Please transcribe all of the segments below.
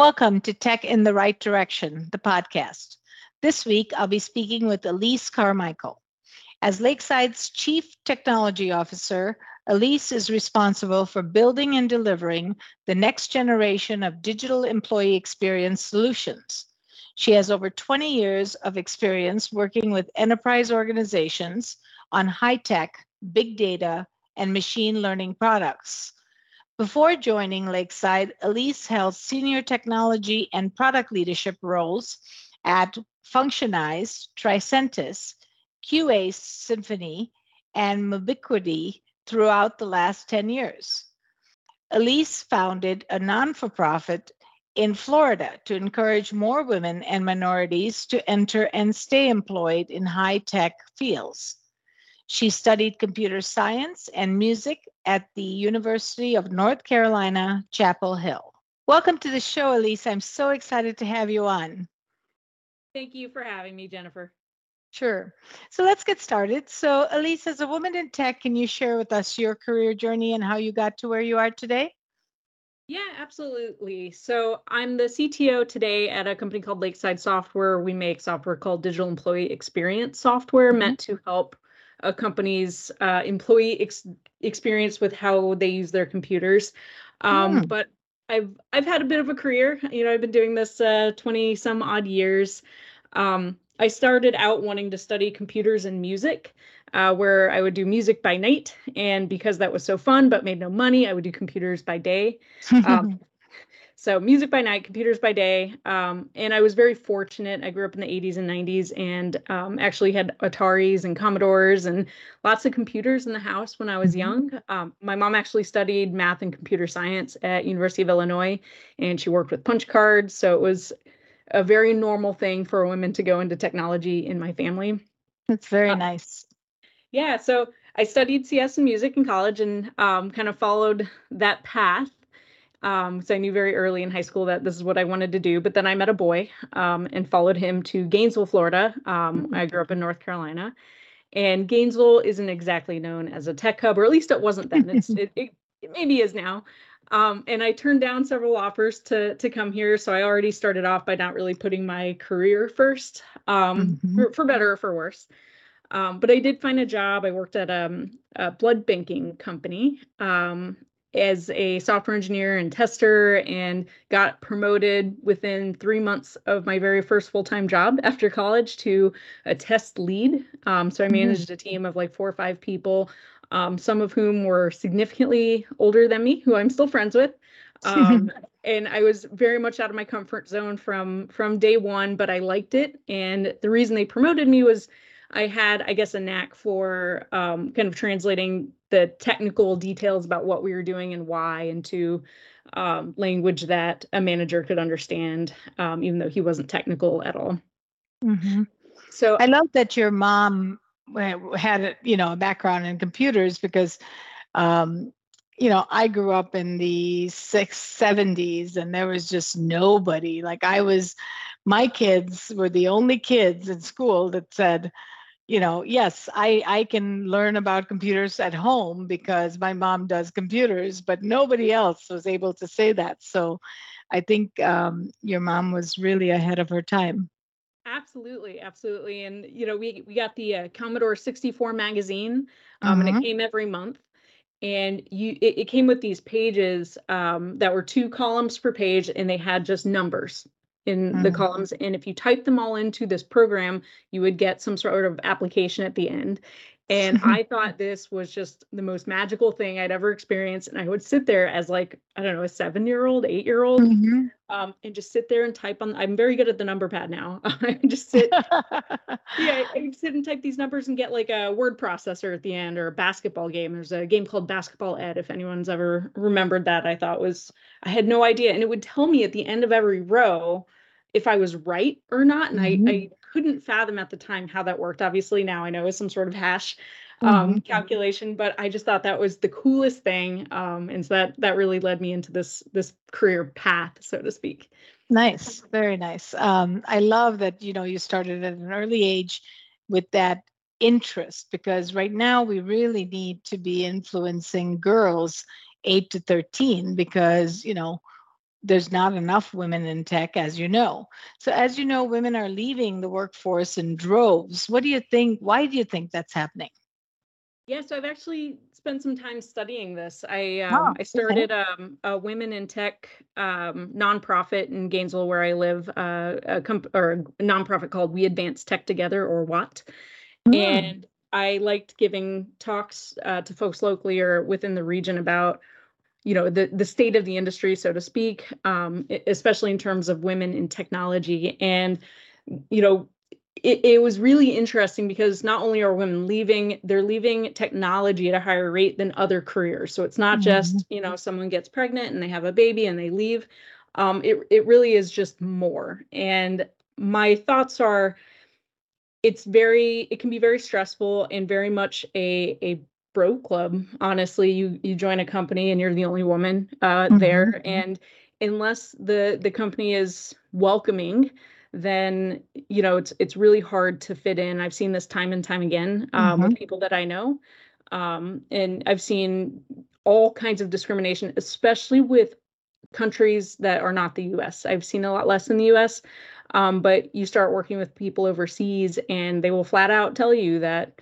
Welcome to Tech in the Right Direction, the podcast. This week, I'll be speaking with Elise Carmichael. As Lakeside's Chief Technology Officer, Elise is responsible for building and delivering the next generation of digital employee experience solutions. She has over 20 years of experience working with enterprise organizations on high tech, big data, and machine learning products. Before joining Lakeside, Elise held senior technology and product leadership roles at Functionize, Tricentis, QA Symphony, and Mobiquity throughout the last 10 years. Elise founded a non for profit in Florida to encourage more women and minorities to enter and stay employed in high tech fields. She studied computer science and music at the University of North Carolina, Chapel Hill. Welcome to the show, Elise. I'm so excited to have you on. Thank you for having me, Jennifer. Sure. So let's get started. So, Elise, as a woman in tech, can you share with us your career journey and how you got to where you are today? Yeah, absolutely. So, I'm the CTO today at a company called Lakeside Software. We make software called Digital Employee Experience Software, mm-hmm. meant to help a company's uh, employee ex- experience with how they use their computers. Um, mm. But I've I've had a bit of a career. You know, I've been doing this uh, 20 some odd years. Um, I started out wanting to study computers and music, uh, where I would do music by night. And because that was so fun but made no money, I would do computers by day. Um, so, music by night, computers by day. Um, and I was very fortunate. I grew up in the 80s and 90s and um, actually had Ataris and Commodores and lots of computers in the house when I was mm-hmm. young. Um, my mom actually studied math and computer science at University of Illinois, and she worked with punch cards. So, it was a very normal thing for women to go into technology in my family. That's very uh, nice. Yeah, so I studied CS and music in college and um, kind of followed that path. Um, so I knew very early in high school that this is what I wanted to do. But then I met a boy um, and followed him to Gainesville, Florida. Um, I grew up in North Carolina, and Gainesville isn't exactly known as a tech hub, or at least it wasn't then. It's, it, it, it maybe is now. Um, and I turned down several offers to to come here, so I already started off by not really putting my career first, um, mm-hmm. for, for, better or for worse. Um, but I did find a job. I worked at um, a blood banking company um, as a software engineer and tester, and got promoted within three months of my very first full time job after college to a test lead. Um, so I mm-hmm. managed mm-hmm. a team of like four or five people um, some of whom were significantly older than me, who I'm still friends with. Um, and I was very much out of my comfort zone from from day one, but I liked it. And the reason they promoted me was I had, I guess, a knack for um, kind of translating the technical details about what we were doing and why into um, language that a manager could understand, um, even though he wasn't technical at all. Mm-hmm. So I love that your mom had you know a background in computers because um, you know I grew up in the six seventies and there was just nobody like I was my kids were the only kids in school that said you know yes I I can learn about computers at home because my mom does computers but nobody else was able to say that so I think um, your mom was really ahead of her time. Absolutely, absolutely. And you know, we we got the uh, Commodore 64 magazine, um, and it mm-hmm. came every month. And you, it, it came with these pages um, that were two columns per page, and they had just numbers in the mm. columns. And if you type them all into this program, you would get some sort of application at the end. And I thought this was just the most magical thing I'd ever experienced. And I would sit there as like, I don't know, a seven year old, eight year old, mm-hmm. um, and just sit there and type on. I'm very good at the number pad now. I just sit, yeah, I sit and type these numbers and get like a word processor at the end or a basketball game. There's a game called Basketball Ed. If anyone's ever remembered that, I thought was, I had no idea. And it would tell me at the end of every row if I was right or not. And mm-hmm. I, I couldn't fathom at the time how that worked. Obviously, now I know is some sort of hash um, mm-hmm. calculation, but I just thought that was the coolest thing, um, and so that that really led me into this this career path, so to speak. Nice, very nice. Um, I love that you know you started at an early age with that interest because right now we really need to be influencing girls 8 to 13 because you know there's not enough women in tech, as you know. So, as you know, women are leaving the workforce in droves. What do you think? Why do you think that's happening? Yeah, so I've actually spent some time studying this. I um, oh, I started okay. um, a women in tech um, nonprofit in Gainesville, where I live, uh, a comp- or a nonprofit called We Advance Tech Together, or WAT. Mm. And I liked giving talks uh, to folks locally or within the region about you know the the state of the industry so to speak um, especially in terms of women in technology. And you know it, it was really interesting because not only are women leaving they're leaving technology at a higher rate than other careers. So it's not mm-hmm. just you know someone gets pregnant and they have a baby and they leave. Um, it, it really is just more. And my thoughts are it's very it can be very stressful and very much a a bro club honestly you you join a company and you're the only woman uh, mm-hmm. there and unless the the company is welcoming then you know it's it's really hard to fit in i've seen this time and time again um, mm-hmm. with people that i know um, and i've seen all kinds of discrimination especially with countries that are not the us i've seen a lot less in the us um, but you start working with people overseas and they will flat out tell you that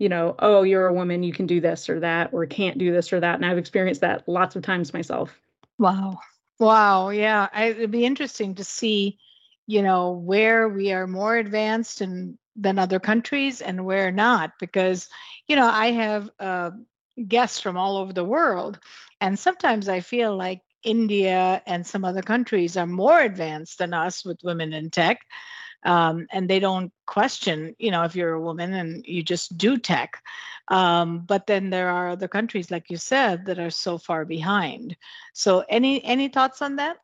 you know, oh, you're a woman, you can do this or that, or can't do this or that. And I've experienced that lots of times myself. Wow. Wow. Yeah. I, it'd be interesting to see, you know, where we are more advanced and than other countries and where not, because, you know, I have uh, guests from all over the world. And sometimes I feel like India and some other countries are more advanced than us with women in tech um, and they don't question you know if you're a woman and you just do tech um, but then there are other countries like you said that are so far behind so any any thoughts on that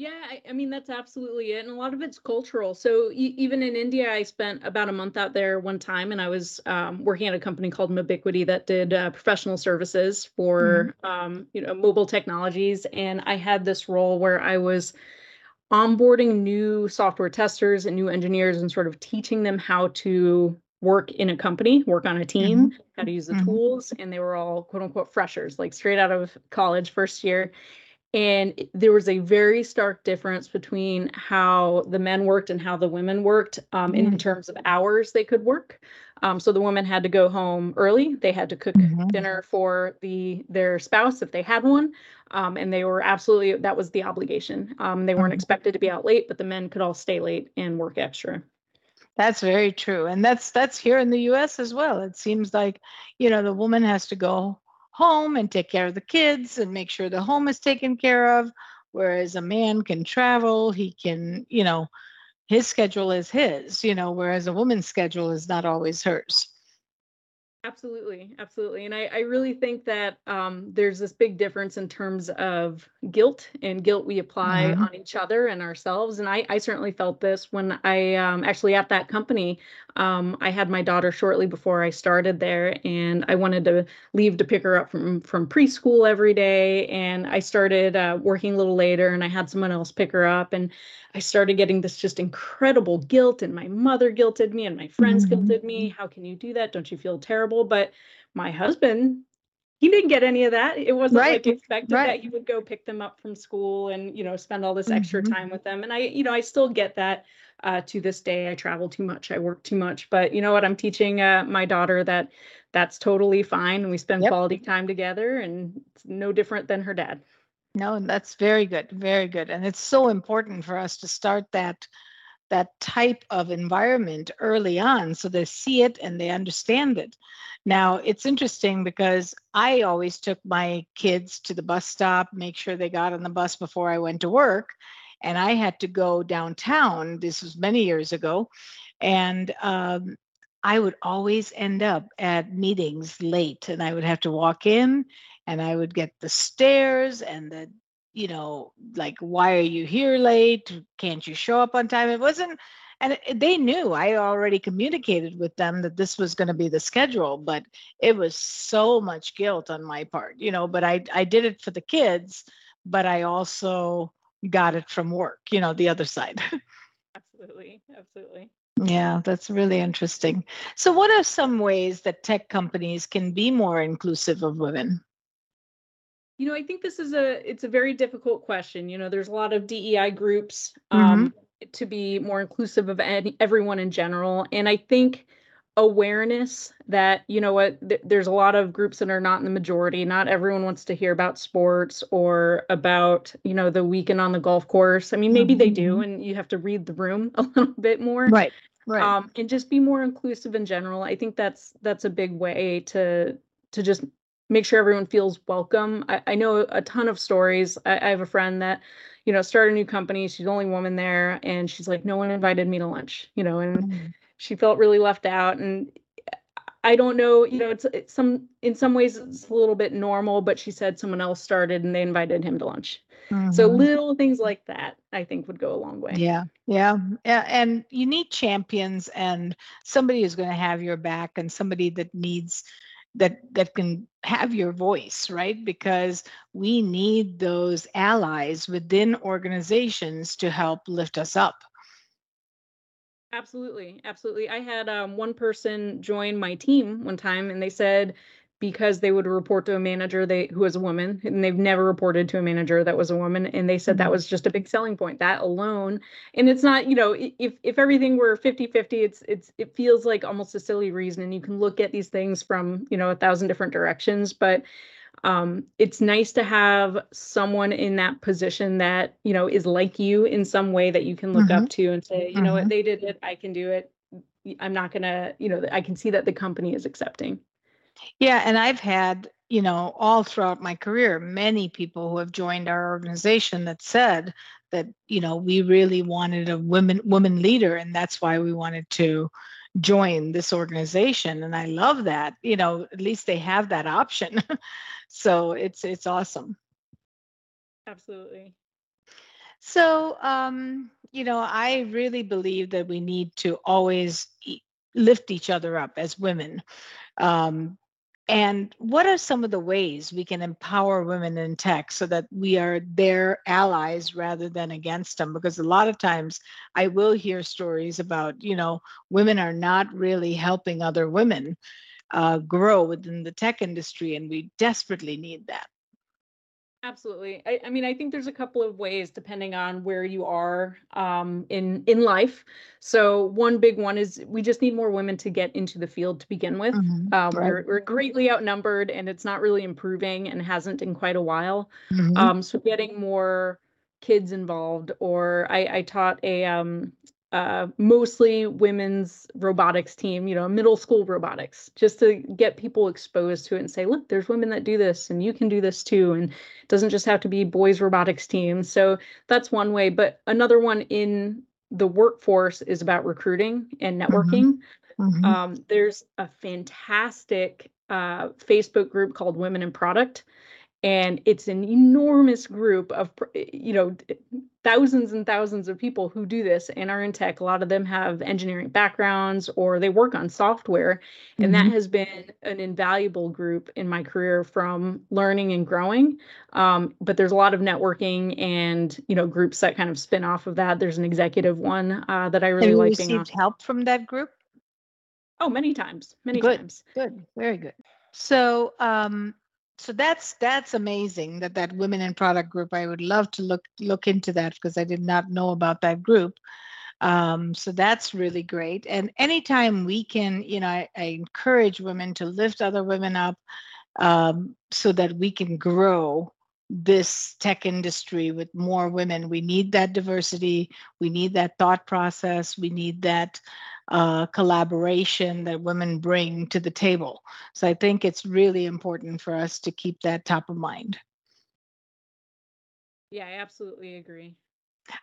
yeah, I, I, mean that's absolutely it, and a lot of it's cultural. So e- even in India, I spent about a month out there one time, and I was um, working at a company called Mobiquity that did uh, professional services for mm-hmm. um, you know mobile technologies, and I had this role where I was onboarding new software testers and new engineers and sort of teaching them how to work in a company, work on a team, mm-hmm. how to use the mm-hmm. tools. And they were all quote unquote freshers, like straight out of college, first year. And there was a very stark difference between how the men worked and how the women worked um, mm-hmm. in terms of hours they could work. Um, so the women had to go home early. They had to cook mm-hmm. dinner for the their spouse if they had one, um, and they were absolutely that was the obligation. Um, they weren't mm-hmm. expected to be out late, but the men could all stay late and work extra. That's very true, and that's that's here in the U.S. as well. It seems like you know the woman has to go home and take care of the kids and make sure the home is taken care of, whereas a man can travel. He can you know his schedule is his, you know, whereas a woman's schedule is not always hers. Absolutely, absolutely. And I, I really think that um, there's this big difference in terms of guilt and guilt we apply mm-hmm. on each other and ourselves. And I, I certainly felt this when I um, actually at that company, um, I had my daughter shortly before I started there, and I wanted to leave to pick her up from from preschool every day. And I started uh, working a little later, and I had someone else pick her up, and I started getting this just incredible guilt, and my mother guilted me, and my friends mm-hmm. guilted me. How can you do that? Don't you feel terrible? But my husband, he didn't get any of that. It wasn't right. like expected right. that he would go pick them up from school and you know spend all this mm-hmm. extra time with them. And I, you know, I still get that uh, to this day. I travel too much. I work too much. But you know what? I'm teaching uh, my daughter that that's totally fine. We spend yep. quality time together, and it's no different than her dad. No, and that's very good, very good. And it's so important for us to start that that type of environment early on so they see it and they understand it. Now, it's interesting because I always took my kids to the bus stop, make sure they got on the bus before I went to work. And I had to go downtown. This was many years ago. And um, I would always end up at meetings late and I would have to walk in and I would get the stares and the, you know, like, why are you here late? Can't you show up on time? It wasn't, and they knew I already communicated with them that this was going to be the schedule, but it was so much guilt on my part, you know, but I, I did it for the kids, but I also got it from work, you know, the other side. absolutely. Absolutely. Yeah, that's really interesting. So, what are some ways that tech companies can be more inclusive of women? You know, I think this is a it's a very difficult question. You know, there's a lot of DEI groups um, mm-hmm. to be more inclusive of any, everyone in general, and I think awareness that you know what th- there's a lot of groups that are not in the majority not everyone wants to hear about sports or about you know the weekend on the golf course i mean maybe mm-hmm. they do mm-hmm. and you have to read the room a little bit more right right um and just be more inclusive in general i think that's that's a big way to to just make sure everyone feels welcome i, I know a ton of stories I, I have a friend that you know started a new company she's the only woman there and she's like no one invited me to lunch you know and mm-hmm she felt really left out and I don't know, you know, it's, it's, some in some ways it's a little bit normal, but she said someone else started and they invited him to lunch. Mm-hmm. So little things like that I think would go a long way. Yeah. Yeah. Yeah. And you need champions and somebody who's going to have your back and somebody that needs that that can have your voice, right? Because we need those allies within organizations to help lift us up. Absolutely, absolutely. I had um, one person join my team one time, and they said because they would report to a manager they who was a woman and they've never reported to a manager that was a woman and they said that mm-hmm. was just a big selling point that alone and it's not you know if if everything were 50 50 it's it's it feels like almost a silly reason and you can look at these things from you know a thousand different directions but um, it's nice to have someone in that position that you know is like you in some way that you can look mm-hmm. up to and say you mm-hmm. know what mm-hmm. they did it i can do it i'm not gonna you know i can see that the company is accepting yeah and i've had you know all throughout my career many people who have joined our organization that said that you know we really wanted a women woman leader and that's why we wanted to join this organization and i love that you know at least they have that option. So it's it's awesome. Absolutely. So um you know i really believe that we need to always lift each other up as women um and what are some of the ways we can empower women in tech so that we are their allies rather than against them? Because a lot of times I will hear stories about, you know, women are not really helping other women uh, grow within the tech industry, and we desperately need that. Absolutely. I, I, mean, I think there's a couple of ways depending on where you are um, in in life. So one big one is we just need more women to get into the field to begin with. Mm-hmm. Um, right. we're, we're greatly outnumbered, and it's not really improving, and hasn't in quite a while. Mm-hmm. Um, so getting more kids involved, or I, I taught a um, uh, mostly women's robotics team, you know, middle school robotics, just to get people exposed to it and say, look, there's women that do this and you can do this too. And it doesn't just have to be boys robotics team. So that's one way. But another one in the workforce is about recruiting and mm-hmm. networking. Mm-hmm. Um, there's a fantastic uh, Facebook group called Women in Product and it's an enormous group of you know thousands and thousands of people who do this and are in tech. A lot of them have engineering backgrounds or they work on software. And mm-hmm. that has been an invaluable group in my career from learning and growing. Um, but there's a lot of networking and you know groups that kind of spin off of that. There's an executive one uh, that i really have like received help from that group? Oh many times many good, times. good very good. So um so that's that's amazing that that women in product group i would love to look look into that because i did not know about that group. Um, so that's really great. And anytime we can you know I, I encourage women to lift other women up um, so that we can grow this tech industry with more women. We need that diversity. We need that thought process. We need that uh, collaboration that women bring to the table. So I think it's really important for us to keep that top of mind. Yeah, I absolutely agree.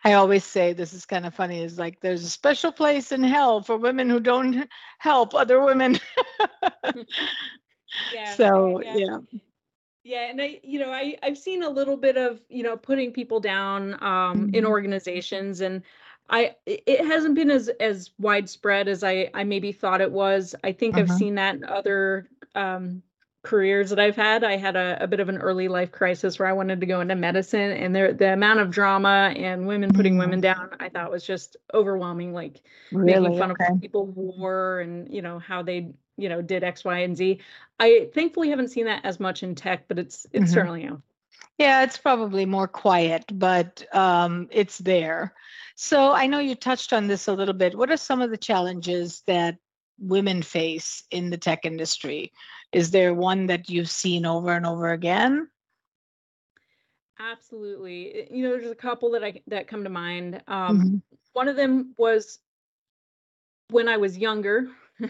I always say this is kind of funny is like there's a special place in hell for women who don't help other women. yeah. So, yeah. yeah. Yeah, and I, you know, I I've seen a little bit of, you know, putting people down um, in mm-hmm. organizations, and I it hasn't been as as widespread as I I maybe thought it was. I think I've uh-huh. seen that in other um, careers that I've had. I had a, a bit of an early life crisis where I wanted to go into medicine, and there the amount of drama and women putting mm. women down, I thought was just overwhelming. Like really? making fun okay. of people wore and you know how they you know did X, Y, and Z. I thankfully haven't seen that as much in tech, but it's it's mm-hmm. certainly out. Yeah, it's probably more quiet, but um, it's there. So I know you touched on this a little bit. What are some of the challenges that women face in the tech industry? Is there one that you've seen over and over again? Absolutely. You know, there's a couple that I that come to mind. Um, mm-hmm. One of them was when I was younger.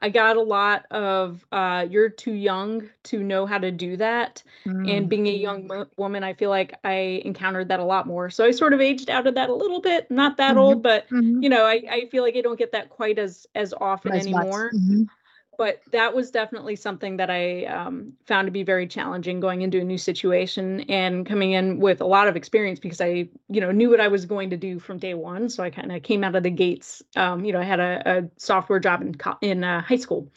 I got a lot of uh, you're too young to know how to do that. Mm. And being a young mo- woman, I feel like I encountered that a lot more. So I sort of aged out of that a little bit. Not that mm-hmm. old, but mm-hmm. you know, I, I feel like I don't get that quite as as often as anymore. Mm-hmm but that was definitely something that I um, found to be very challenging going into a new situation and coming in with a lot of experience because I, you know, knew what I was going to do from day one. So I kind of came out of the gates. Um, you know, I had a, a software job in in uh, high school,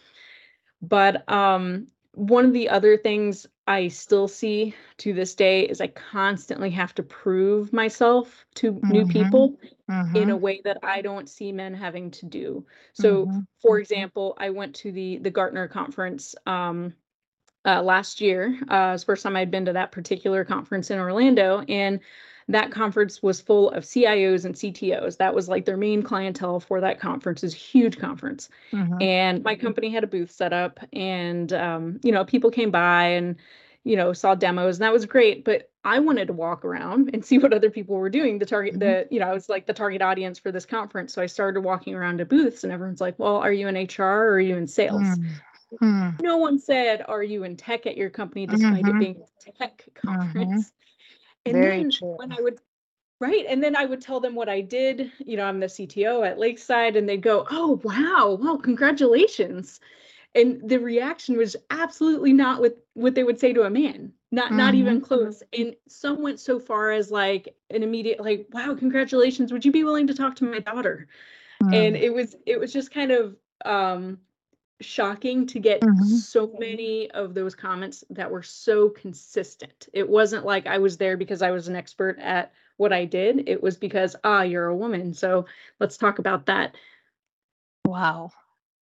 but um, one of the other things I still see to this day is I constantly have to prove myself to mm-hmm. new people mm-hmm. in a mm-hmm. way that I don't see men having to do. So, mm-hmm. for example, I went to the the Gartner conference um, uh, last year. Uh, it's the first time I'd been to that particular conference in Orlando, and that conference was full of CIOs and CTOs. That was like their main clientele for that conference. Is huge conference, mm-hmm. and my company had a booth set up, and um, you know people came by and you know saw demos, and that was great. But I wanted to walk around and see what other people were doing. The target, mm-hmm. the you know, I was like the target audience for this conference. So I started walking around to booths, and everyone's like, "Well, are you in HR or are you in sales?" Mm-hmm. No one said, "Are you in tech at your company?" Despite it mm-hmm. being a tech mm-hmm. conference. And Very then true. when I would Right. And then I would tell them what I did. You know, I'm the CTO at Lakeside, and they'd go, Oh, wow. Well, congratulations. And the reaction was absolutely not with what they would say to a man, not mm-hmm. not even mm-hmm. close. And some went so far as like an immediate, like, wow, congratulations. Would you be willing to talk to my daughter? Mm-hmm. And it was it was just kind of um shocking to get mm-hmm. so many of those comments that were so consistent. It wasn't like I was there because I was an expert at what I did. It was because, ah, you're a woman. So let's talk about that. Wow.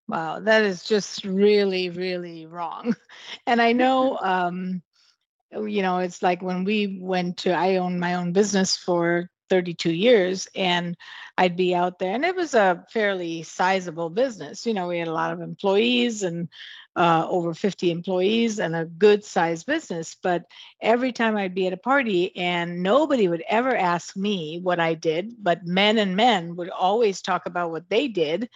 Wow. That is just really, really wrong. And I know, um, you know, it's like when we went to, I own my own business for 32 years and I'd be out there and it was a fairly sizable business. You know, we had a lot of employees and uh, over 50 employees and a good sized business. But every time I'd be at a party and nobody would ever ask me what I did, but men and men would always talk about what they did.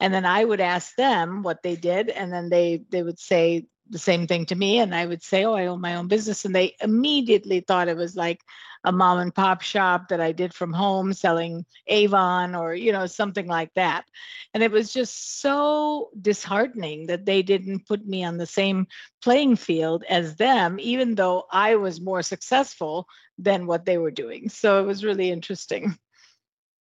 And then I would ask them what they did. And then they, they would say, the same thing to me and i would say oh i own my own business and they immediately thought it was like a mom and pop shop that I did from home selling Avon or, you know, something like that. And it was just so disheartening that they didn't put me on the same playing field as them, even though I was more successful than what they were doing. So it was really interesting.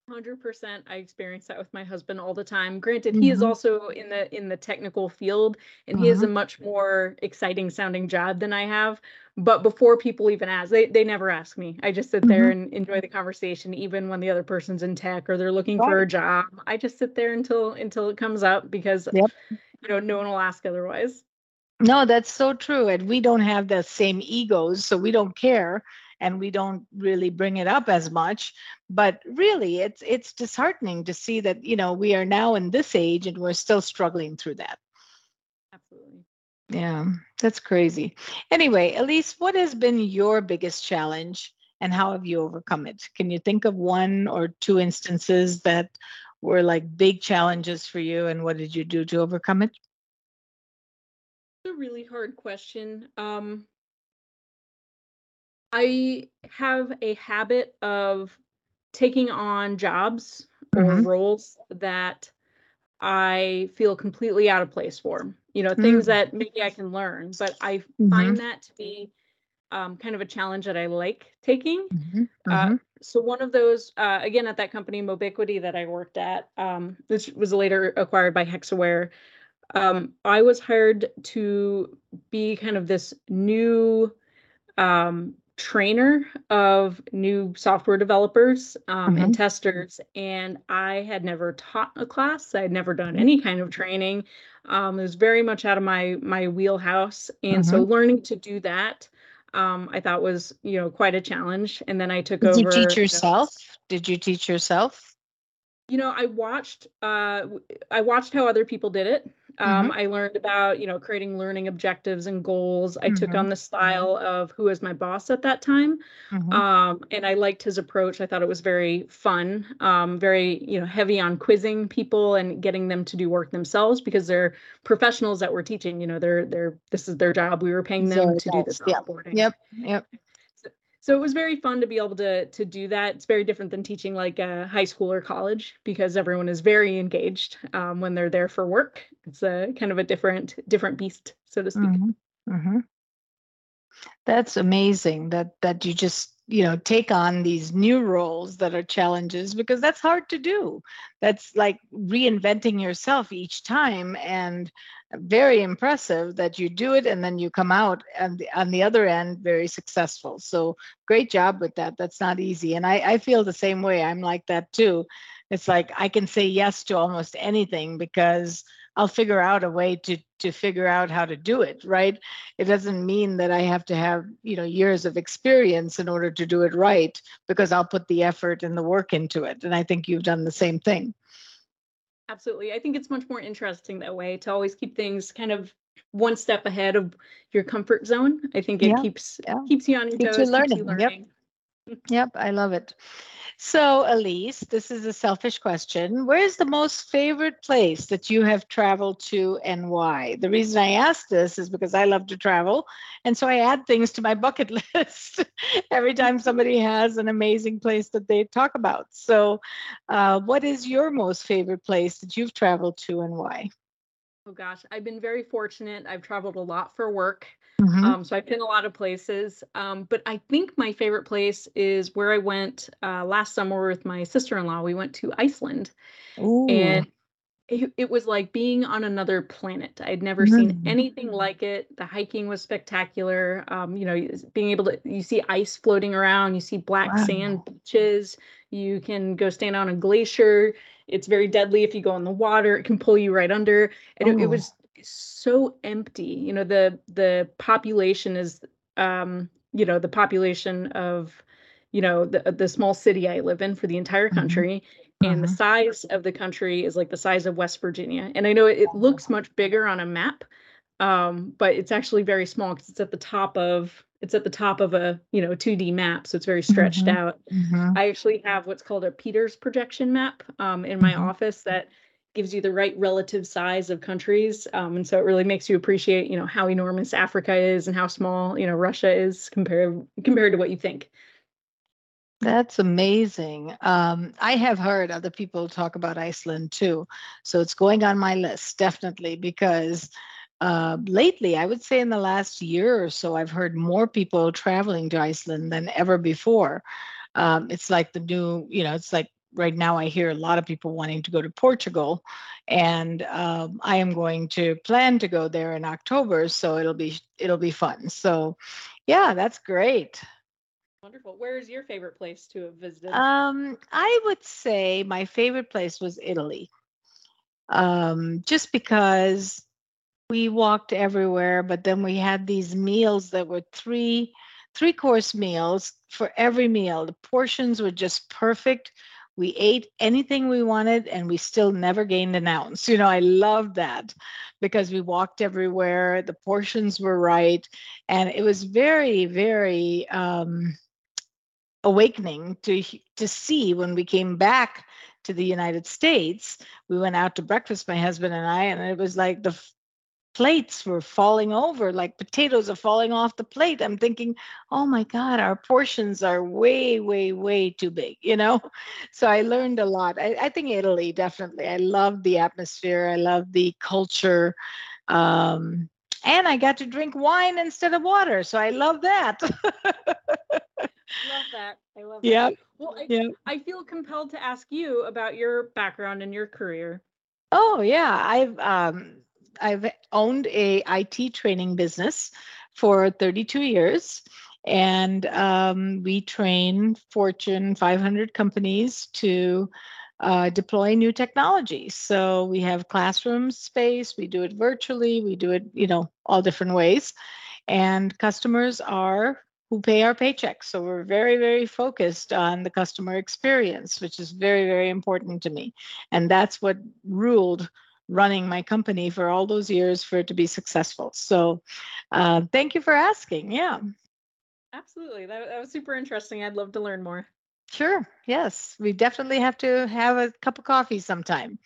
100% i experience that with my husband all the time granted mm-hmm. he is mm-hmm. also in the in the technical field and mm-hmm. he has a much more exciting sounding job than i have but before people even ask they, they never ask me i just sit there mm-hmm. and enjoy the conversation even when the other person's in tech or they're looking right. for a job i just sit there until until it comes up because yep. you know no one will ask otherwise no that's so true and we don't have the same egos so we don't care and we don't really bring it up as much but really it's it's disheartening to see that you know we are now in this age and we're still struggling through that. Absolutely. Yeah that's crazy. Anyway elise what has been your biggest challenge and how have you overcome it? Can you think of one or two instances that were like big challenges for you and what did you do to overcome it? It's a really hard question. Um I have a habit of taking on jobs or mm-hmm. roles that I feel completely out of place for. You know, things mm-hmm. that maybe I can learn, but I mm-hmm. find that to be um, kind of a challenge that I like taking. Mm-hmm. Uh, mm-hmm. so one of those, uh, again, at that company Mobiquity that I worked at, um, which was later acquired by Hexaware, um, I was hired to be kind of this new um, trainer of new software developers um, mm-hmm. and testers and i had never taught a class i had never done any kind of training um, it was very much out of my my wheelhouse and mm-hmm. so learning to do that um, I thought was, you know, quite a challenge. And then I took Did over. you teach know, yourself? Did you teach yourself? you know i watched uh i watched how other people did it um, i learned about you know creating learning objectives and goals i took Mhm. on the style of who was my boss at that time Mhm. um, and i liked his approach i thought it was very fun um, very you know heavy on quizzing people and getting them to do work themselves because they're professionals that we're teaching you know they're they're this is their job we were paying them to do this yeah. Yep. Yep. So it was very fun to be able to to do that. It's very different than teaching like a high school or college because everyone is very engaged um, when they're there for work. It's a kind of a different different beast, so to speak. Mhm, mhm. That's amazing that that you just you know take on these new roles that are challenges because that's hard to do. That's like reinventing yourself each time and very impressive that you do it and then you come out and the, on the other end very successful. So great job with that. That's not easy. And I, I feel the same way. I'm like that too. It's like I can say yes to almost anything because I'll figure out a way to to figure out how to do it, right? It doesn't mean that I have to have, you know, years of experience in order to do it right because I'll put the effort and the work into it. And I think you've done the same thing. Absolutely, I think it's much more interesting that way to always keep things kind of one step ahead of your comfort zone. I think it Yeah, keeps yeah. keeps you on your Keeps you toes, keeps you learning, yep. learning. Yep, I love it. So, Elise, this is a selfish question. Where's the most favorite place that you have traveled to and why? The reason I ask this is because I love to travel. And so I add things to my bucket list every time somebody has an amazing place that they talk about. So, uh, what is your most favorite place that you've traveled to and why? Oh gosh, I've been very fortunate. I've traveled a lot for work. Mhm. Um, so I've been a lot of places, um, but I think my favorite place is where I went uh, last summer with my sister-in-law. We went to Iceland, Ooh, and it, it was like being on another planet. I'd never seen Mm. anything like it. The hiking was spectacular. Um, you know, being able to you see ice floating around, you see black sand beaches. You can go stand on a glacier. It's very deadly if you go in the water. It can pull you right under. And it, it Oh. was so empty. You know, the the population is um, you know, the population of you know the the small city I live in for the entire Mhm. country and the Mhm. size of the country is like the size of West Virginia. And I know it, it looks much bigger on a map, um, but it's actually very small because it's at the top of it's at the top of a you know 2D map, so it's very stretched Mhm. out. Mhm. I actually have what's called a Peters projection map um, in my Mhm. office that gives you the right relative size of countries, um, and so it really makes you appreciate you know how enormous Africa is and how small you know Russia is compared compared to what you think. That's amazing. Um, I have heard other people talk about Iceland too. So it's going on my list, definitely, because uh, lately, I would say in the last year or so, I've heard more people traveling to Iceland than ever before. Um, it's like the new, you know, it's like right now I hear a lot of people wanting to go to Portugal. And um, I am going to plan to go there in October. So it'll be it'll be fun. So yeah, that's great. Wonderful. Where is your favorite place to have visited? Um, I would say my favorite place was Italy. Um, just because we walked everywhere, but then we had these meals that were three three course meals for every meal. The portions were just perfect. We ate anything we wanted and we still never gained an ounce. You know, I love that because we walked everywhere, the portions were right, and it was very, very um awakening to to see when we came back to the United States. We went out to breakfast, my husband and I, and it was like the plates were falling over, like potatoes are falling off the plate. I'm thinking, oh my God, our portions are way, way, way too big, you know? So I learned a lot. I, I think Italy, definitely. I love the atmosphere, I love the culture. Um, and I got to drink wine instead of water. So I love that. love that. I love that. Yep. Well, I, Yep. I feel compelled to ask you about your background and your career. Oh yeah, I've um I've owned a IT training business for 32 years and um, we train Fortune 500 companies to uh, deploy new technologies. So we have classroom space, we do it virtually, we do it, you know, all different ways. and customers are who pay our paychecks. So we're very, very focused on the customer experience, which is very, very important to me. And that's what ruled running my company for all those years for it to be successful. So uh, thank you for asking. Yeah. Absolutely. That, that was super interesting. I'd love to learn more. Sure. Yes. We definitely have to have a cup of coffee sometime.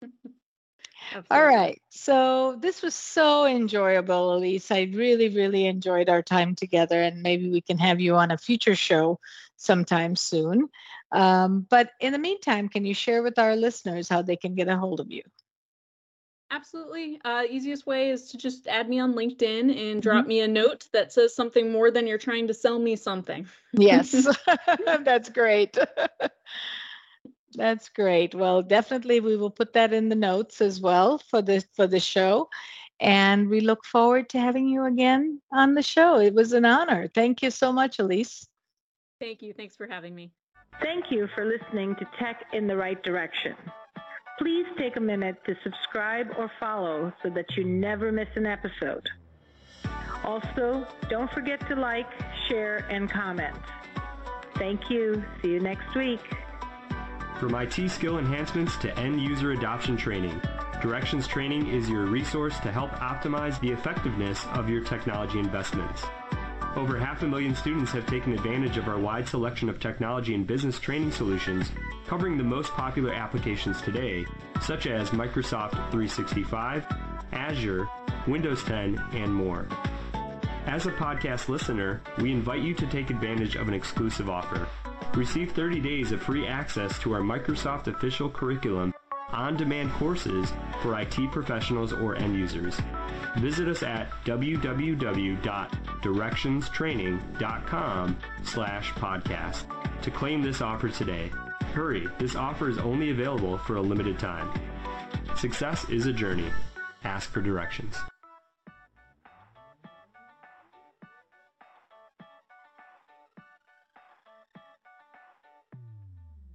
All right. So this was so enjoyable, Elise. I really, really enjoyed our time together, and maybe we can have you on a future show sometime soon. Um, but in the meantime, can you share with our listeners how they can get a hold of you? Absolutely. Uh, easiest way is to just add me on LinkedIn and drop mm-hmm. me a note that says something more than you're trying to sell me something. Yes, that's great. That's great. Well, definitely we will put that in the notes as well for the for the show. And we look forward to having you again on the show. It was an honor. Thank you so much, Elise. Thank you. Thanks for having me. Thank you for listening to Tech in the Right Direction. Please take a minute to subscribe or follow so that you never miss an episode. Also, don't forget to like, share, and comment. Thank you. See you next week. From IT skill enhancements to end user adoption training, Directions Training is your resource to help optimize the effectiveness of your technology investments. Over half a million students have taken advantage of our wide selection of technology and business training solutions covering the most popular applications today, such as Microsoft 365, Azure, Windows 10, and more. As a podcast listener, we invite you to take advantage of an exclusive offer. Receive 30 days of free access to our Microsoft official curriculum on-demand courses for IT professionals or end users. Visit us at www.directionstraining.com slash podcast to claim this offer today. Hurry, this offer is only available for a limited time. Success is a journey. Ask for directions.